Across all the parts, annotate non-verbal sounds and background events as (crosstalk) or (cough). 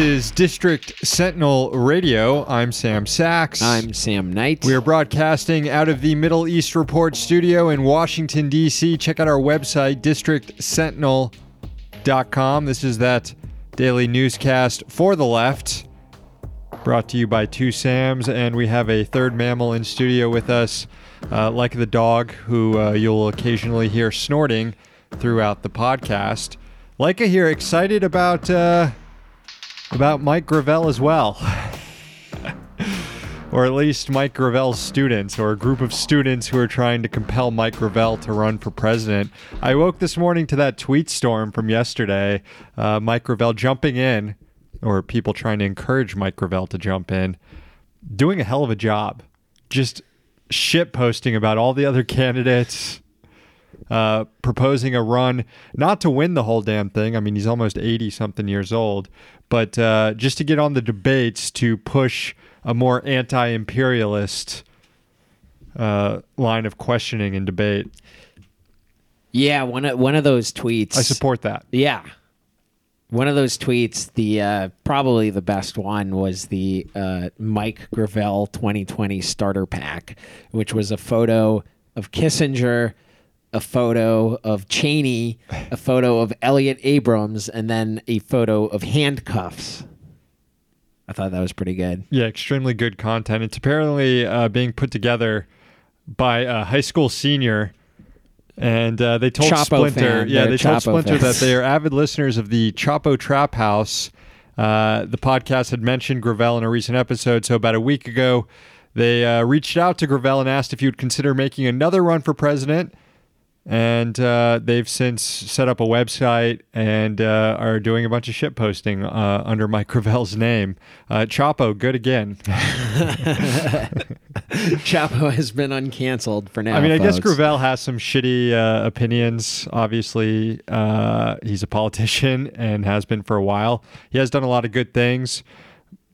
This is District Sentinel Radio. I'm Sam Sachs. I'm Sam Knight. We are broadcasting out of the Middle East Report studio in Washington, D.C. Check out our website, districtsentinel.com. This is that daily newscast for the left, brought to you by Two Sams. And we have a third mammal in studio with us, uh, like the dog, who uh, you'll occasionally hear snorting throughout the podcast. Leica here, excited about. Uh, about Mike Gravel as well. (laughs) or at least Mike Gravel's students, or a group of students who are trying to compel Mike Gravel to run for president. I woke this morning to that tweet storm from yesterday. Uh, Mike Gravel jumping in, or people trying to encourage Mike Gravel to jump in, doing a hell of a job. Just shit posting about all the other (laughs) candidates. Uh, proposing a run, not to win the whole damn thing. I mean, he's almost 80 something years old, but uh, just to get on the debates to push a more anti imperialist uh, line of questioning and debate. Yeah, one of one of those tweets. I support that. Yeah, one of those tweets. The uh, probably the best one was the uh, Mike Gravel 2020 starter pack, which was a photo of Kissinger, a photo of Cheney, a photo of Elliott Abrams, and then a photo of handcuffs. I thought that was pretty good. Yeah, extremely good content. It's apparently uh, being put together by a high school senior. And uh, they told Chapo Splinter, fan. yeah, They're they told Chapo Splinter fans. that they are avid listeners of the Chapo Trap House. Uh, the podcast had mentioned Gravel in a recent episode, so about a week ago, they uh, reached out to Gravel and asked if he would consider making another run for president. And uh, they've since set up a website and uh, are doing a bunch of shit posting uh, under (laughs) Mike Gravel's name. Uh, Chapo, good again. (laughs) Chapo has been uncanceled for now. I mean, I guess. Gravel has some shitty uh, opinions. Obviously, uh, he's a politician and has been for a while. He has done a lot of good things.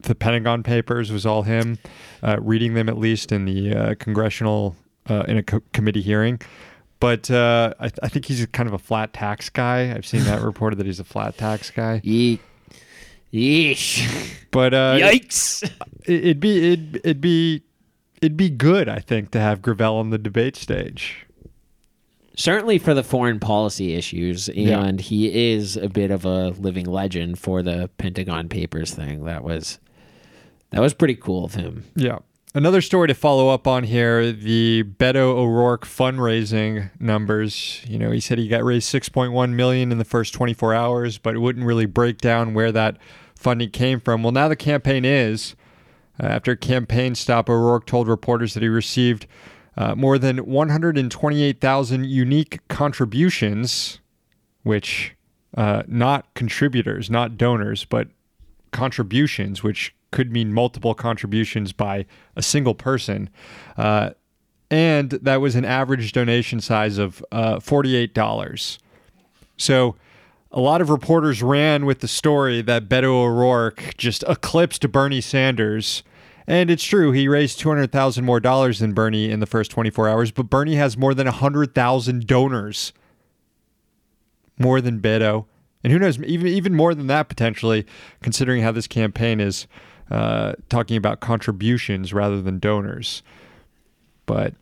The Pentagon Papers was all him, uh, reading them at least in the uh, congressional uh, in a co- committee hearing. But uh, I, I think he's kind of a flat tax guy. I've seen that (laughs) reported that he's a flat tax guy. Ye- Yeesh. But uh, Yikes. it- it'd be it'd, it'd be it'd be good, I think, to have Gravel on the debate stage. Certainly for the foreign policy issues, Yeah. and he is a bit of a living legend for the Pentagon Papers thing. That was that was pretty cool of him. Yeah. Another story to follow up on here the Beto O'Rourke fundraising numbers. You know, he said he got raised 6.1 million in the first 24 hours, but it wouldn't really break down where that funding came from. Well, now the campaign is. Uh, after campaign stop, O'Rourke told reporters that he received uh, more than 128,000 unique contributions, which uh, not contributors, not donors, but contributions, which could mean multiple contributions by a single person. Uh, and that was an average donation size of uh, $48. So a lot of reporters ran with the story that Beto O'Rourke just eclipsed Bernie Sanders. And it's true, he raised 200,000 more dollars than Bernie in the first 24 hours, but Bernie has more than 100,000 donors more than Beto, and who knows, even even more than that potentially, considering how this campaign is uh, talking about contributions rather than donors. But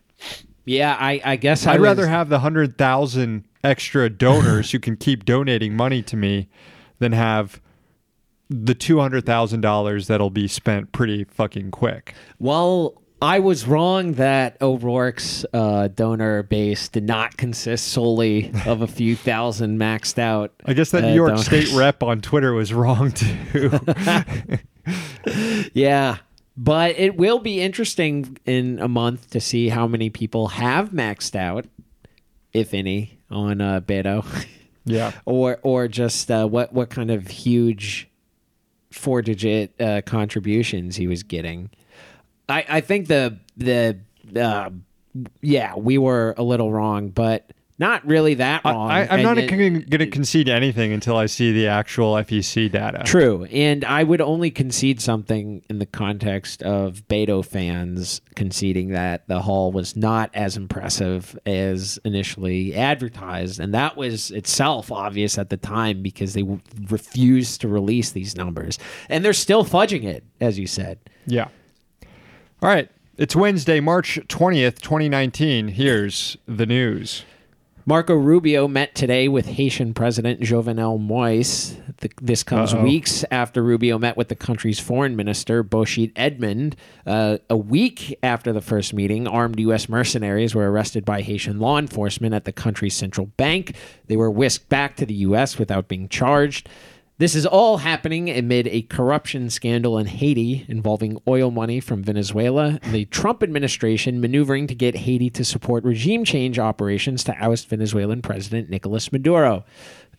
Yeah, I, I guess I I'd was- rather have the hundred thousand extra donors who can keep donating money to me than have the two hundred thousand dollars that'll be spent pretty fucking quick. Well, I was wrong that O'Rourke's uh, donor base did not consist solely of a few thousand maxed out. I guess that uh, New York donors. State rep on Twitter was wrong too. (laughs) Yeah. But it will be interesting in a month to see how many people have maxed out, if any, on uh, Beto, yeah. (laughs) or or just uh, what what kind of huge four digit uh, contributions he was getting. I I think the the uh, yeah we were a little wrong, but not really that wrong. I, I'm And not going to concede anything until I see the actual FEC data. True. And I would only concede something in the context of Beto fans conceding that the haul was not as impressive as initially advertised. And that was itself obvious at the time because they w- refused to release these numbers. And they're still fudging it, as you said. Yeah. All right. It's Wednesday, March 20th, 2019. Here's the news. Marco Rubio met today with Haitian President Jovenel Moise. The, this comes Uh-oh. weeks after Rubio met with the country's foreign minister, Bocchit Edmond. Uh, a week after the first meeting, armed U.S. mercenaries were arrested by Haitian law enforcement at the country's central bank. They were whisked back to the U.S. without being charged. This is all happening amid a corruption scandal in Haiti involving oil money from Venezuela, the Trump administration maneuvering to get Haiti to support regime change operations to oust Venezuelan President Nicolas Maduro.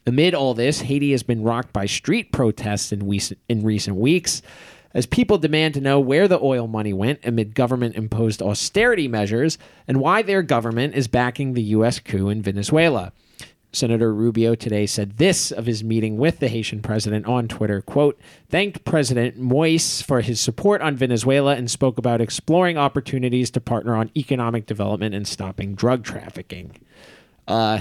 Amid all this, Haiti has been rocked by street protests in, we- in recent weeks as people demand to know where the oil money went amid government imposed austerity measures and why their government is backing the U.S. coup in Venezuela. Senator Rubio today said this of his meeting with the Haitian president on Twitter, quote, thanked President Moise for his support on Venezuela and spoke about exploring opportunities to partner on economic development and stopping drug trafficking. Uh,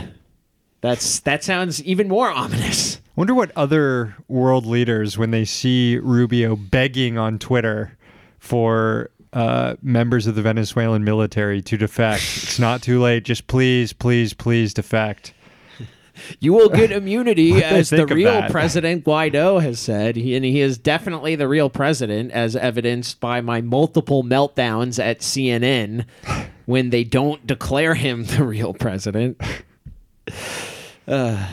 that's that sounds even more ominous. I wonder what other world leaders, when they see Rubio begging on Twitter for uh, members of the Venezuelan military to defect, it's not too late. Just please, please, please defect. You will get (laughs) immunity, as the real that? President Guaido has said, he, and he is definitely the real president, as evidenced by my multiple meltdowns at CNN when they don't declare him the real president. Uh,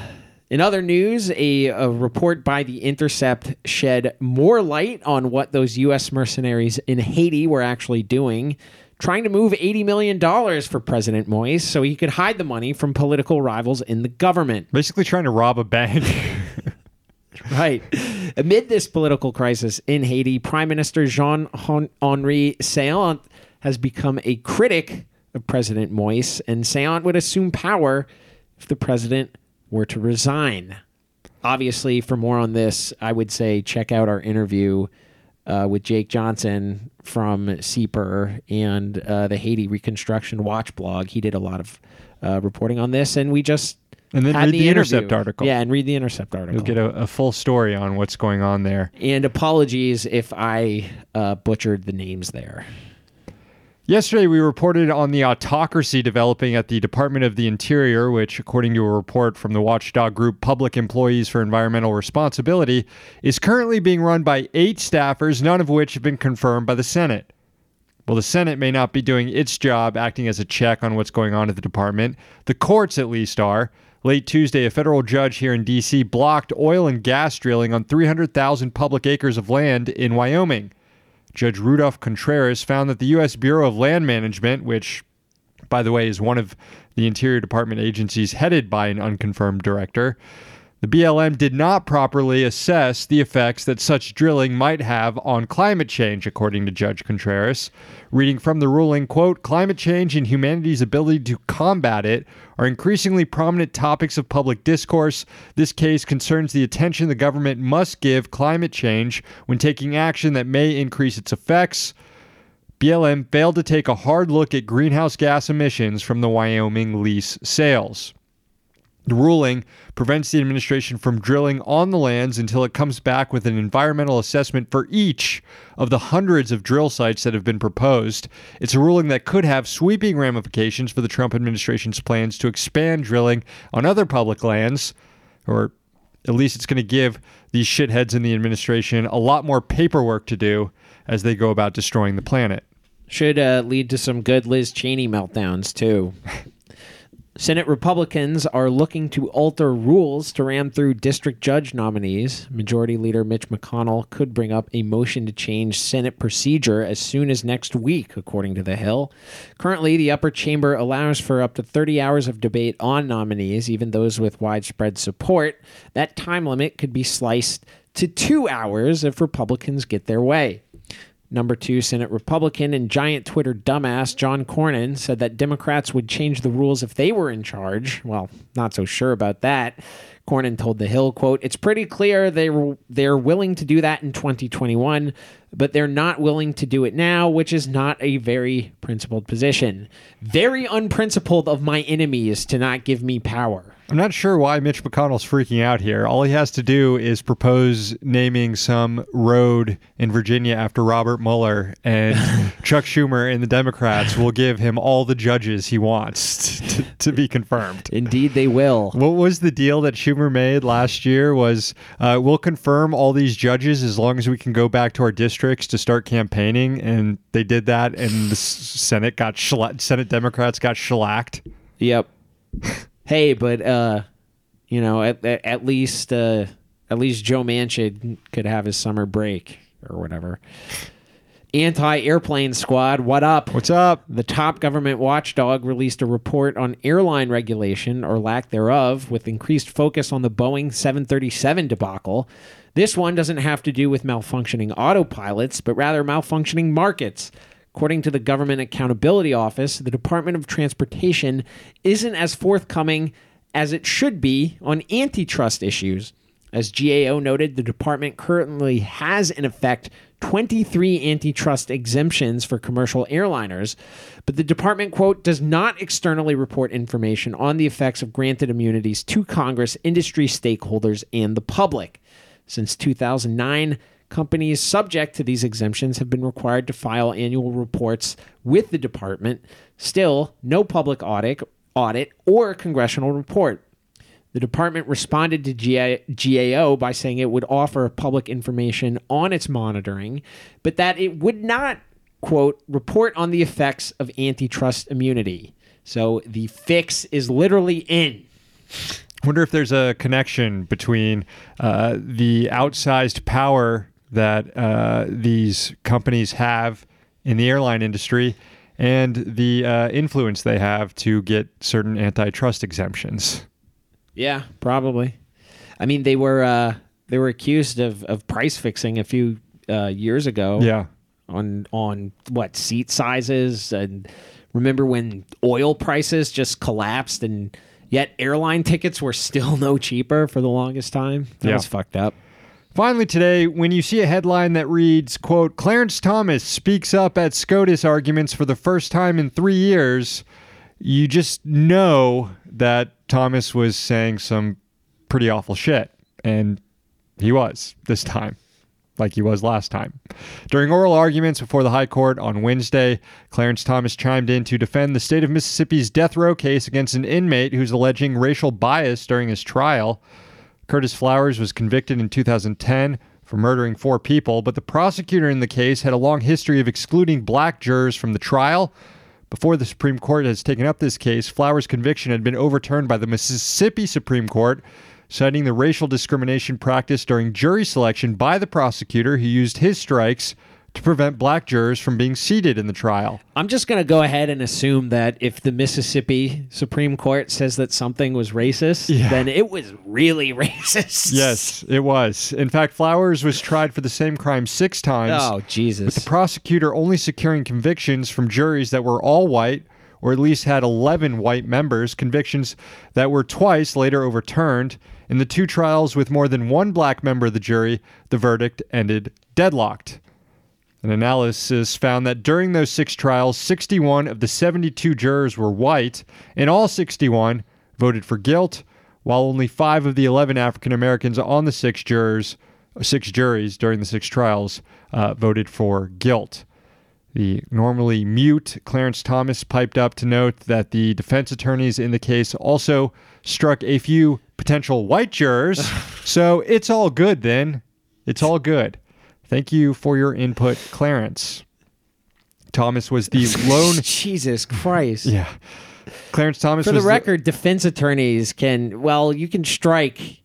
in other news, a, a report by The Intercept shed more light on what those U.S. mercenaries in Haiti were actually doing, trying to move $80 million for President Moise so he could hide the money from political rivals in the government. Basically, trying to rob a bank. (laughs) Right. Amid this political crisis in Haiti, Prime Minister Jean Henri Céant has become a critic of President Moise, and Céant would assume power if the president were to resign. Obviously, for more on this, I would say check out our interview uh, with Jake Johnson from CEPR and uh, the Haiti Reconstruction Watch blog. He did a lot of uh, reporting on this, and we just And then read the interview. Intercept article. Yeah, and read the Intercept article. You'll get a, a full story on what's going on there. And apologies if I uh, butchered the names there. Yesterday, we reported on the autocracy developing at the Department of the Interior, which, according to a report from the watchdog group Public Employees for Environmental Responsibility, is currently being run by eight staffers, none of which have been confirmed by the Senate. Well, the Senate may not be doing its job acting as a check on what's going on at the department. The courts, at least, are. Late Tuesday, a federal judge here in D.C. blocked oil and gas drilling on 300,000 public acres of land in Wyoming. Judge Rudolph Contreras found that the U.S. Bureau of Land Management, which, by the way, is one of the Interior Department agencies headed by an unconfirmed director, the BLM did not properly assess the effects that such drilling might have on climate change, according to Judge Contreras. Reading from the ruling, quote, climate change and humanity's ability to combat it are increasingly prominent topics of public discourse. This case concerns the attention the government must give climate change when taking action that may increase its effects. BLM failed to take a hard look at greenhouse gas emissions from the Wyoming lease sales. The ruling prevents the administration from drilling on the lands until it comes back with an environmental assessment for each of the hundreds of drill sites that have been proposed. It's a ruling that could have sweeping ramifications for the Trump administration's plans to expand drilling on other public lands, or at least it's going to give these shitheads in the administration a lot more paperwork to do as they go about destroying the planet. Should uh, lead to some good Liz Cheney meltdowns, too. (laughs) Senate Republicans are looking to alter rules to ram through district judge nominees. Majority Leader Mitch McConnell could bring up a motion to change Senate procedure as soon as next week, according to The Hill. Currently, the upper chamber allows for up to 30 hours of debate on nominees, even those with widespread support. That time limit could be sliced to two hours if Republicans get their way. Number two Senate Republican and giant Twitter dumbass John Cornyn said that Democrats would change the rules if they were in charge. Well, not so sure about that. Cornyn told The Hill, quote, It's pretty clear they're, they're willing to do that in 2021, but they're not willing to do it now, which is not a very principled position. Very unprincipled of my enemies to not give me power. I'm not sure why Mitch McConnell's freaking out here. All he has to do is propose naming some road in Virginia after Robert Mueller, and (laughs) Chuck Schumer and the Democrats will give him all the judges he wants to, to be confirmed. Indeed, they will. What was the deal that Schumer made last year? Was uh, we'll confirm all these judges as long as we can go back to our districts to start campaigning, and they did that, and the Senate got shella- Senate Democrats got shellacked. Yep. (laughs) hey, but uh, you know, at, at, least uh, at least Joe Manchin could have his summer break or whatever. Anti-airplane squad, what up? What's up? The top government watchdog released a report on airline regulation or lack thereof with increased focus on the Boeing 737 debacle. This one doesn't have to do with malfunctioning autopilots, but rather malfunctioning markets. According to the Government Accountability Office, the Department of Transportation isn't as forthcoming as it should be on antitrust issues. As GAO noted, the department currently has in effect 23 antitrust exemptions for commercial airliners, but the department, quote, does not externally report information on the effects of granted immunities to Congress, industry stakeholders, and the public. Since 2009, companies subject to these exemptions have been required to file annual reports with the department. Still, no public audit, audit or congressional report. The department responded to GAO by saying it would offer public information on its monitoring, but that it would not, quote, report on the effects of antitrust immunity. So the fix is literally in. I wonder if there's a connection between uh, the outsized power that uh, these companies have in the airline industry and the uh, influence they have to get certain antitrust exemptions. Yeah, probably. I mean, they were uh, they were accused of, of price fixing a few uh, years ago. Yeah. On on what seat sizes and remember when oil prices just collapsed and yet airline tickets were still (laughs) no cheaper for the longest time. That Yeah. was fucked up. Finally, today, when you see a headline that reads, quote, Clarence Thomas speaks up at SCOTUS arguments for the first time in three years, you just know that Thomas was saying some pretty awful shit. And he was this time, like he was last time. During oral arguments before the High Court on Wednesday, Clarence Thomas chimed in to defend the state of Mississippi's death row case against an inmate who's alleging racial bias during his trial. Curtis Flowers was convicted in 2010 for murdering four people, but the prosecutor in the case had a long history of excluding black jurors from the trial. Before the Supreme Court has taken up this case, Flowers' conviction had been overturned by the Mississippi Supreme Court, citing the racial discrimination practiced during jury selection by the prosecutor who used his strikes to prevent black jurors from being seated in the trial. I'm just going to go ahead and assume that if the Mississippi Supreme Court says that something was racist, Yeah. then it was really (laughs) racist. Yes, it was. In fact, Flowers was tried for the same crime six times. Oh, Jesus. With the prosecutor only securing convictions from juries that were all white or at least had 11 white members, convictions that were twice later overturned. In the two trials with more than one black member of the jury, the verdict ended deadlocked. An analysis found that during those six trials, 61 of the 72 jurors were white, and all 61 voted for guilt, while only five of the 11 African Americans on the six jurors, six juries during the six trials, uh, voted for guilt. The normally mute Clarence Thomas piped up to note that the defense attorneys in the case also struck a few potential white jurors. (laughs) so it's all good then. It's all good. Thank you for your input, Clarence. Thomas was the (laughs) lone. Jesus Christ. yeah. Clarence Thomas For the record, defense attorneys can well, you can strike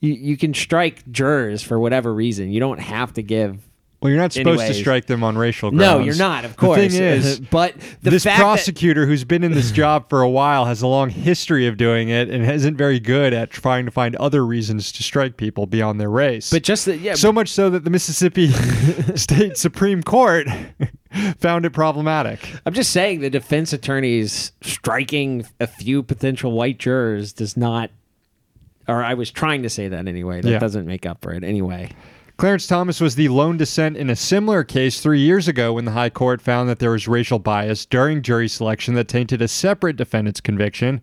you, you can strike jurors for whatever reason. You don't have to give Well, you're not supposed to strike them on racial grounds. No, you're not, of course. The thing is, (laughs) but the this fact that- prosecutor who's been in this job for a while has a long history of doing it and isn't very good at trying to find other reasons to strike people beyond their race. but just yeah, so much so that the Mississippi (laughs) State Supreme Court (laughs) found it problematic. I'm just saying the defense attorneys striking a few potential white jurors does not, or I was trying to say that anyway. That Yeah. doesn't make up for it anyway. Clarence Thomas was the lone dissent in a similar case three years ago when the High Court found that there was racial bias during jury selection that tainted a separate defendant's conviction.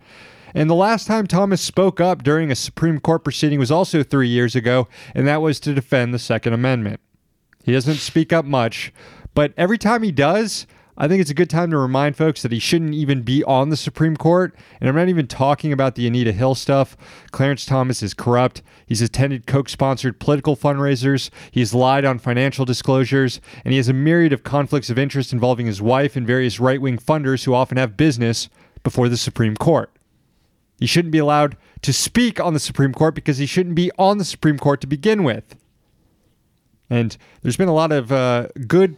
And the last time Thomas spoke up during a Supreme Court proceeding was also three years ago, and that was to defend the Second Amendment. He doesn't speak up much, but every time he does, I think it's a good time to remind folks that he shouldn't even be on the Supreme Court. And I'm not even talking about the Anita Hill stuff. Clarence Thomas is corrupt. He's attended Koch sponsored political fundraisers. He's lied on financial disclosures. And he has a myriad of conflicts of interest involving his wife and various right wing funders who often have business before the Supreme Court. He shouldn't be allowed to speak on the Supreme Court because he shouldn't be on the Supreme Court to begin with. And there's been a lot of uh, good, good,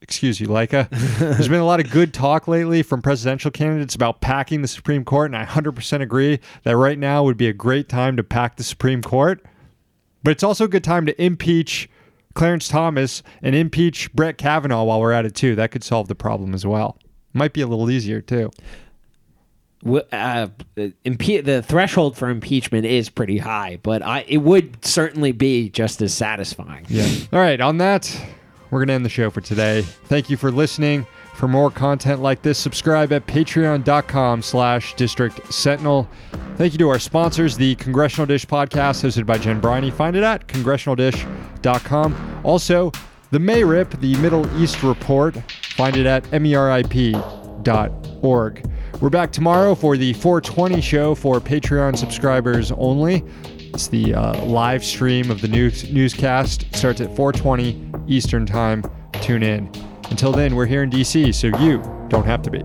excuse you, Leica. there's been a lot of good talk lately from presidential candidates about packing the Supreme Court, and I 100% agree that right now would be a great time to pack the Supreme Court. But it's also a good time to impeach Clarence Thomas and impeach Brett Kavanaugh while we're at it too. That could solve the problem as well. Might be a little easier too. Uh, impe- the threshold for impeachment is pretty high, but I it would certainly be just as satisfying. Yeah. All right. On that, we're going to end the show for today. Thank you for listening. For more content like this, subscribe at patreon.com slash district sentinel. Thank you to our sponsors, the Congressional Dish podcast hosted by Jen Briney. Find it at congressionaldish.com. Also, the MERIP, the Middle East Report. Find it at merip.org. We're back tomorrow for the 420 show for Patreon subscribers only. It's the uh, live stream of the news newscast. It starts at 4:20 Eastern Time. Tune in. Until then, we're here in DC, so you don't have to be.